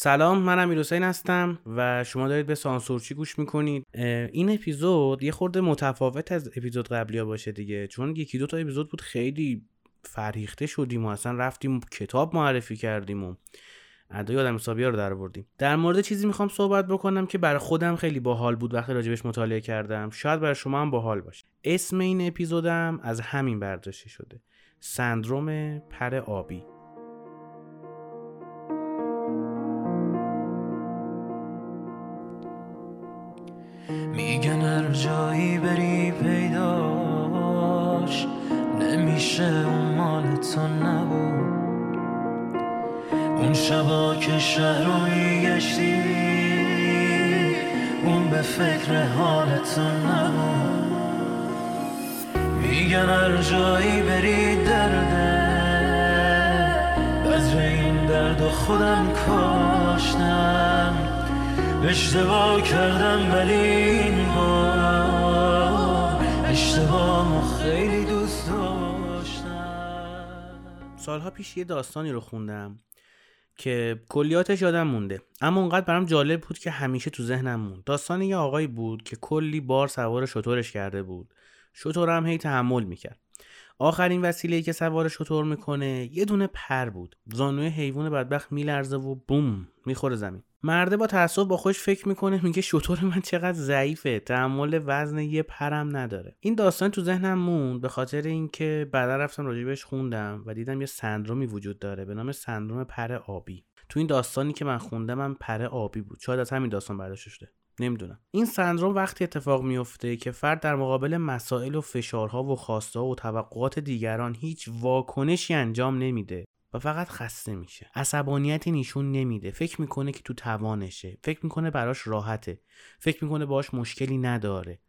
سلام من امیر حسین هستم و شما دارید به سانسورچی گوش می‌کنید. این اپیزود یه خورده متفاوت از اپیزود قبلی ها باشه دیگه. چون یکی دو تا اپیزود بود خیلی فرهیخته شدیم و اصلا رفتیم کتاب معرفی کردیم و ادای آدم حسابی رو در بردیم در مورد چیزی می‌خوام صحبت بکنم که برای خودم خیلی باحال بود وقتی راجبش مطالعه کردم. شاید برای شما هم باحال باشه. اسم این اپیزودم از همین برداشته شده. سندروم پر آبی. جایی بری پیداش. نمیشه اون مال تو نبود. اون شبا که شهر رو میگشتی اون به فکر حالت نبود. میگن هر جایی بری درده بذر این درد و خودم کاشتم اشتباه کردم ولی این بار اشتباه خیلی دوست داشتم. سالها پیش یه داستانی رو خوندم که کلیاتش یادم مونده. اما اونقدر برام جالب بود که همیشه تو ذهنم موند. داستان یه آقایی بود که کلی بار سوار شطورش کرده بود. شطور هم هی تحمل می‌کرد. آخرین وسیله که سوار شطور می‌کنه یه دونه پر بود. زانوی حیوان بدبخت میلرزه و بوم می‌خوره زمین. مرده با تعصب با خوش فکر می‌کنه میگه شطور من چقدر ضعیفه. تحمل وزن یه پرم نداره. این داستان تو ذهنم موند به خاطر اینکه بعدا رفتم راجبش خوندم و دیدم یه سندرومی وجود داره به نام سندروم پر آبی. تو این داستانی که من خوندم من پر آبی بود. شاید از همین داستان برداشته شده نمی‌دونم. این سندروم وقتی اتفاق میفته که فرد در مقابل مسائل و فشارها و خواسته و توقعات دیگران هیچ واکنشی انجام نمیده و فقط خسته میشه. عصبانیتی نشون نمیده. فکر می‌کنه که تو توانشه. فکر می‌کنه براش راحته. فکر می‌کنه باش مشکلی نداره.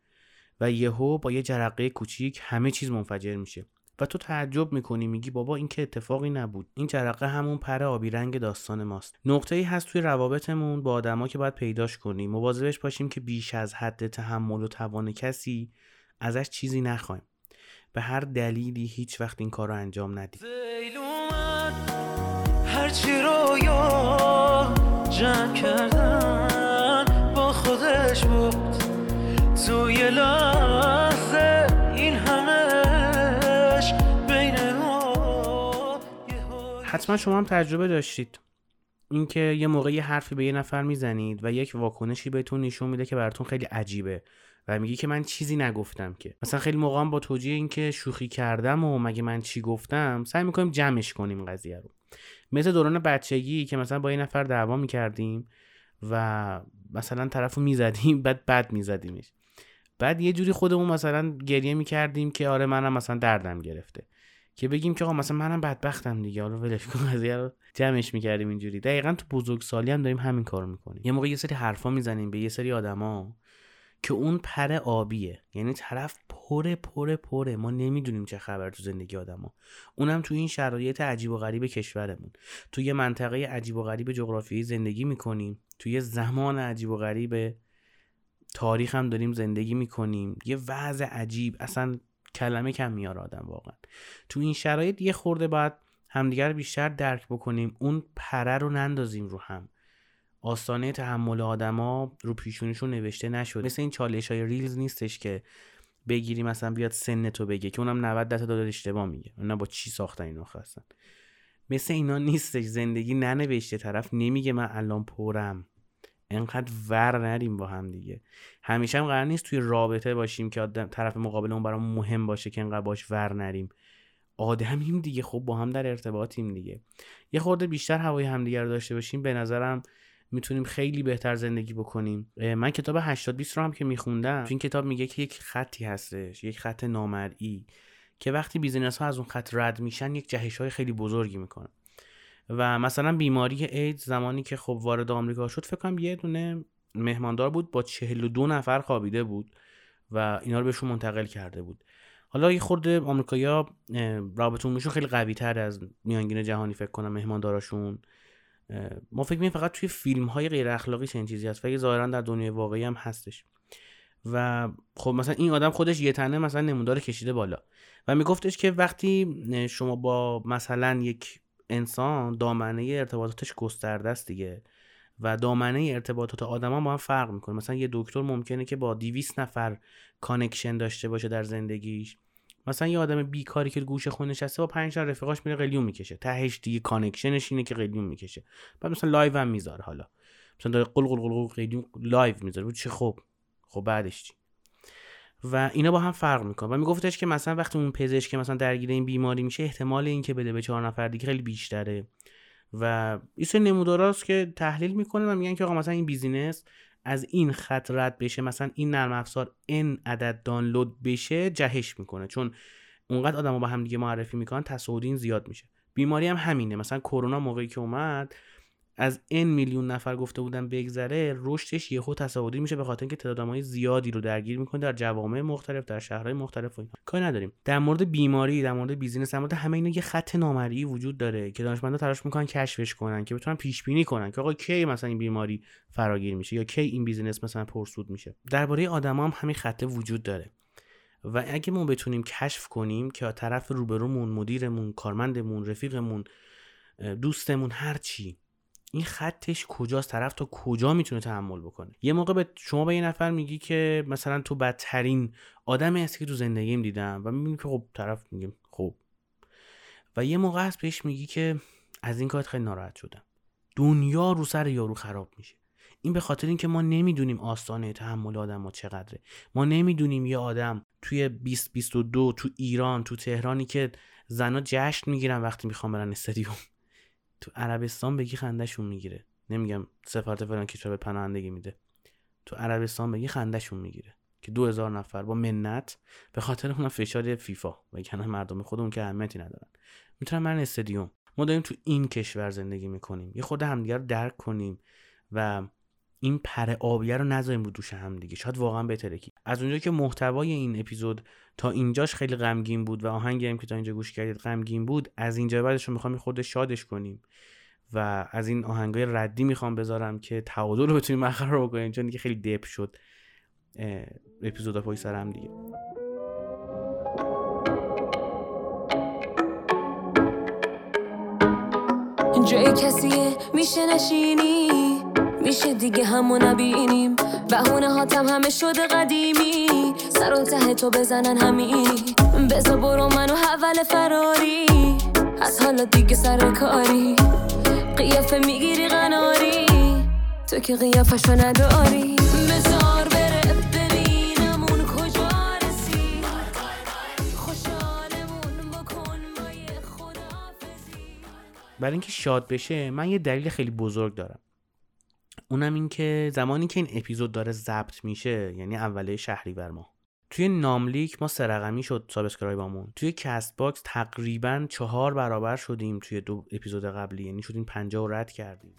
و یهو با یه جرقه کوچیک همه چیز منفجر میشه. و تو تعجب می‌کنی میگی بابا این که اتفاقی نبود. این جرقه همون پر آبی رنگ داستان ماست. نقطه ای هست توی روابطمون با آدما که باید پیداش کنیم. مواظبش باشیم که بیش از حد تحمل و توان کسی ازش چیزی نخوایم. به هر دلیلی هیچ وقت این کار رو انجام ندید هرچی رو یا جمع کردن با خودش بود. توی لحظه حتما شما هم تجربه داشتید. اینکه یه موقع یه حرفی به یه نفر می‌زنید و یک واکنشی بهتون نشون میده که براتون خیلی عجیبه و میگی که من چیزی نگفتم که. مثلا خیلی موقع با توجیه اینکه شوخی کردم و مگه من چی گفتم سعی می‌کنیم جمعش کنیم قضیه رو. مثل دوران بچگی که مثلا با یه نفر دعوا می‌کردیم و مثلا طرف رو می‌زدیم بعد بد میزدیمش. بعد یه جوری خودمون مثلا گریه می‌کردیم که آره منم مثلا دردم گرفته. که بگیم که آقا مثلا منم بدبختم دیگه حالا ولش کن قضیه رو جمعش می‌کردیم اینجوری. دقیقا تو بزرگسالی هم داریم همین کارو می‌کنیم. یه موقع یه سری حرفا می‌زنیم به یه سری آدما که اون پر آبیه. یعنی طرف پره پره پره ما نمی‌دونیم چه خبر تو زندگی آدما. اونم تو این شرایط عجیب و غریب کشورمون. تو یه منطقه عجیب و غریب جغرافیایی زندگی می‌کنیم. تو یه زمان عجیب و غریب تاریخ هم داریم زندگی می‌کنیم. یه وضع عجیب. اصلا کلمه کم میاره آدم واقعا. تو این شرایط یه خورده باید همدیگر بیشتر درک بکنیم اون پره رو نندازیم رو هم. آستانه تحمل آدما رو پیشونیشون نوشته نشد مثل این چالش های ریلز نیستش که بگیری مثلا بیاد سن تو بگه که اونم 90 درصد داده اشتباه میگه. اونا با چی ساختن اینو هستن مثل اینا نیستش. زندگی ننوشته طرف نمیگه من الان پرم. انقدر ور نریم با هم دیگه. همیشه هم قرار نیست توی رابطه باشیم که طرف مقابل اون برام مهم باشه که انقدر باش ور نریم. آدمیم دیگه. خب با هم در ارتباطیم دیگه. یه خورده بیشتر هوای همدیگه رو داشته باشیم به نظرم می‌تونیم خیلی بهتر زندگی بکنیم. من کتاب 80 20 رو هم که میخوندم این کتاب میگه که یک خطی هستش یک خط نامرئی که وقتی بیزینس ها از اون خط رد میشن یک جهش های خیلی بزرگی می‌کنن. و مثلا بیماری ایدز زمانی که خب وارد آمریکا شد فکر کنم یه دونه مهماندار بود با 42 نفر خوابیده بود و اینا رو بهشون منتقل کرده بود. حالا یه خورده آمریکایا رابطه میشون خیلی قوی تر از میانگین جهانی فکر کنم مهمانداراشون. ما فکر می‌کنیم فقط توی فیلم های غیر اخلاقی چنین چیزی هست و ظاهرا در دنیای واقعی هم هستش. و خب مثلا این آدم خودش یه تنه مثلا نمودار کشیده بالا. و میگفتش که وقتی شما با مثلا یک انسان دامنه ارتباطاتش گسترده است دیگه. و دامنه ارتباطات آدما با هم فرق می‌کنه. مثلا یه دکتر ممکنه که با 200 نفر connection داشته باشه در زندگیش. مثلا یه آدم بیکاری که گوشه خونه نشسته با پنج تا رفیقاش میره قلیون می‌کشه. تهش دیگه connection ش اینه که قلیون می‌کشه. بعد مثلا live هم می‌ذاره حالا. مثلا داره قل قل قل قلیون live می‌ذاره. چه خب خب بعدش و اینا با هم فرق می‌کنه. و میگفتش که مثلا وقتی اون پزشک مثلا درگیر این بیماری میشه احتمال اینکه بده به چهار نفر دیگه خیلی بیشتره. و این سری نموداراست که تحلیل می‌کنه و میگن که آقا مثلا این business از این خط رد بشه مثلا این نرم افزار n عدد دانلود بشه جهش می‌کنه. چون اونقدر آدمو با هم دیگه معرفی می‌کنن تصاعدین زیاد میشه. بیماری هم همینه. مثلا کرونا موقعی که اومد از n میلیون نفر گفته بودن بگذره رشدش یهو تصاعدی میشه به خاطر اینکه تعداد زیادی رو درگیر می‌کنه در جوامع مختلف در شهرهای مختلف و اینا. کاری نداریم. در مورد بیماری در مورد business در مورد همه اینا یه خط نامرئی وجود داره که دانشمندا تلاش می‌کنن کشفش کنن که بتونن پیش بینی کنن که آقا کی مثلا این بیماری فراگیر میشه یا کی این business مثلا پرسود میشه. درباره آدما هم همین خط وجود داره. و اگه ما بتونیم کشف کنیم که طرف روبرومون مدیرمون کارمندمون رفیقمون دوستمون هر چی این خطش کجاست؟ طرف تا کجا می‌تونه تحمل بکنه؟ یه موقع به شما به یه نفر میگی که مثلا تو بدترین آدمی هستی که تو زندگیم دیدم و می‌بینی که خب طرف میگه خب. و یه موقع هست بهش میگی که از این کارت خیلی ناراحت شدم. دنیا رو سر یارو خراب میشه. این به خاطر اینکه ما نمی‌دونیم آستانه تحمل آدم ما چقدره. ما نمی‌دونیم یه آدم توی 2022 تو ایران تو تهرانی که زنا جشن می‌گیرن وقتی می‌خوام برن استادیوم. تو عربستان بگی خندهشون می‌گیره؟ نمیگم سفارت فلان کشور به پناهندگی میده. تو عربستان بگی خندهشون می‌گیره؟ که دو هزار نفر با منت به خاطر اون فشار فیفا. و کنه مردم خودمون که اهمیتی ندارن. می‌تونن من استادیوم. ما داریم تو این کشور زندگی می‌کنیم. یه خود همدیگه رو درک کنیم و این پر آبیه رو نذاریم رو دوش هم دیگه. شاید واقعا بترکی از اونجا که محتوای این اپیزود تا اینجاش خیلی غمگین بود و آهنگی هم که تا اینجا گوش کردید غمگین بود از اینجا بعدش رو می‌خوام خود شادش کنیم و از این آهنگای ردی می‌خوام بذارم که تعادل رو بتونیم برقرار بکنیم چون دیگه خیلی دپ شد اپیزودا پای سر هم دیگه جای کسیه میشه نشینی؟ میشه دیگه همو نبینیم. بهونه هاتم همه شده قدیمی. سر و ته تو بزنن همینی بزا برو منو حول فراری. از حالا دیگه سر کاری. قیافه می‌گیری قناری. تو که قیافشو نداری. بزار بره ببینمون کجا رسی. خوشحالمون بکن با برای اینکه شاد بشه من یه دلیل خیلی بزرگ دارم. اونم این که زمانی که این اپیزود داره ضبط میشه یعنی اوله شهریور ماه. توی ناملیک ما سرقمی شد سابسکرایبامون. توی کست باکس تقریبا چهار برابر شدیم توی دو اپیزود قبلی یعنی شدیم پنجاه و رد کردیم.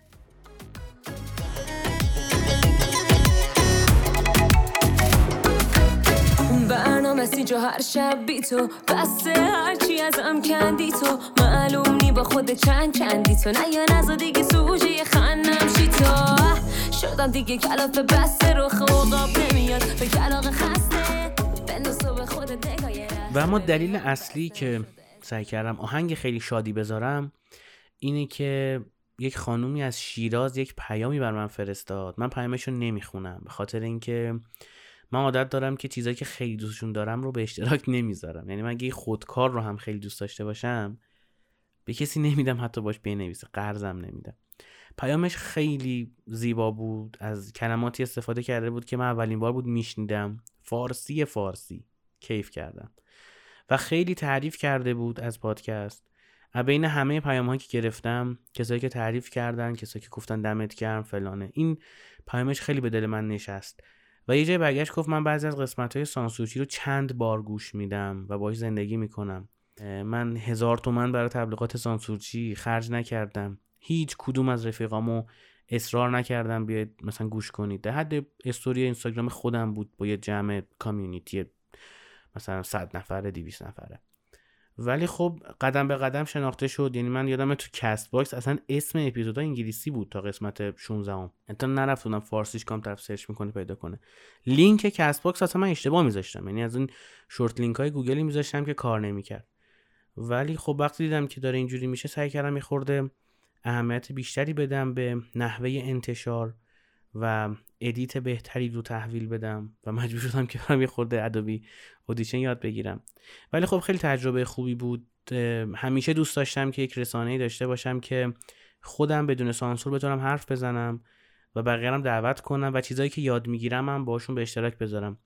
برنامه سی جو هر شب بی تو. بسته هرچی ازم کندی تو. معلوم نی با خود چند کندی تو. نه یا نزا دیگه سوژه خنم شی تو؟ شدم دیگه کلاف بسته رو خواب نمیاد. به کلاق خسته. بندازو به خود و اما دلیل اصلی که سعی کردم آهنگ خیلی شادی بذارم اینه که یک خانومی از شیراز یک پیامی بر من فرستاد. من پیامش رو نمی‌خونم. به خاطر اینکه من عادت دارم که چیزایی که خیلی دوستشون دارم رو به اشتراک نمی‌ذارم. یعنی من اگه خودکار رو هم خیلی دوست داشته باشم به کسی نمیدم حتی باش بنویسه قرضم نمیدم. پیامش خیلی زیبا بود از کلماتی استفاده کرده بود که من اولین بار بود میشنیدم. فارسی فارسی. کیف کردم. و خیلی تعریف کرده بود از پادکست. بین همه پیام هایی که گرفتم کسایی که تعریف کردن کسایی که گفتن دمت گرم فلانه. این پیامش خیلی به دل من نشست. و یه جای برگشت گفت من بعضی از قسمت های سانسورچی رو چند بار گوش میدم و باش زندگی می‌کنم. من هزار تومن برای تبلیغات سانسورچی خرج نکردم. هیچ کدوم از رفیقامو اصرار نکردم بیاید مثلا گوش کنید. در حد استوری اینستاگرام خودم بود با یه جمع community مثلا 100 نفره 200 نفره. ولی خب قدم به قدم شناخته شد. یعنی من یادم تو Castbox اصلا اسم اپیزودا انگلیسی بود تا قسمت 16 ام انتا نرفتونم فارسیش کام طرف سرچ می‌کنه پیدا کنه. لینک Castbox اصلا من اشتباه میذاشتم. یعنی از این short link های گوگلی میذاشتم که کار نمی‌کرد. ولی خب وقتی دیدم که داره اینجوری میشه سعی کردم یه خورده اهمیت بیشتری بدم به نحوه انتشار و edit بهتری رو تحویل بدم و مجبور شدم که برم یه خورده Adobe Audition یاد بگیرم. ولی خب خیلی تجربه خوبی بود. همیشه دوست داشتم که یک رسانه‌ای داشته باشم که خودم بدون سانسور بتونم حرف بزنم و بقیه دعوت کنم و چیزایی که یاد می‌گیرم هم باشون به اشتراک بذارم.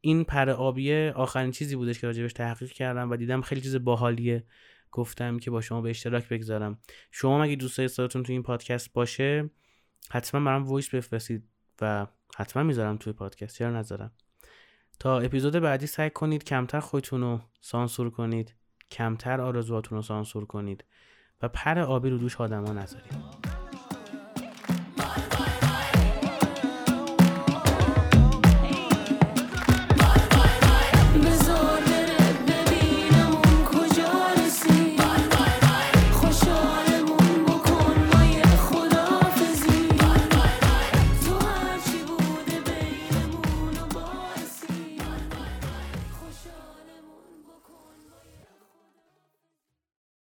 این پر آبیه آخرین چیزی بودش که راجبش تحقیق کردم و دیدم خیلی چیز باحالیه. گفتم که با شما به اشتراک بگذارم. شما هم اگه دوست دارید صداتون تو این پادکست باشه حتما برام voice بفرستید. و حتما می‌ذارم توی پادکست چرا نذارم؟ تا اپیزود بعدی سعی کنید کمتر خودتون رو سانسور کنید کمتر آرزوهاتون رو سانسور کنید و پر آبی رو دوش آدما نذارید.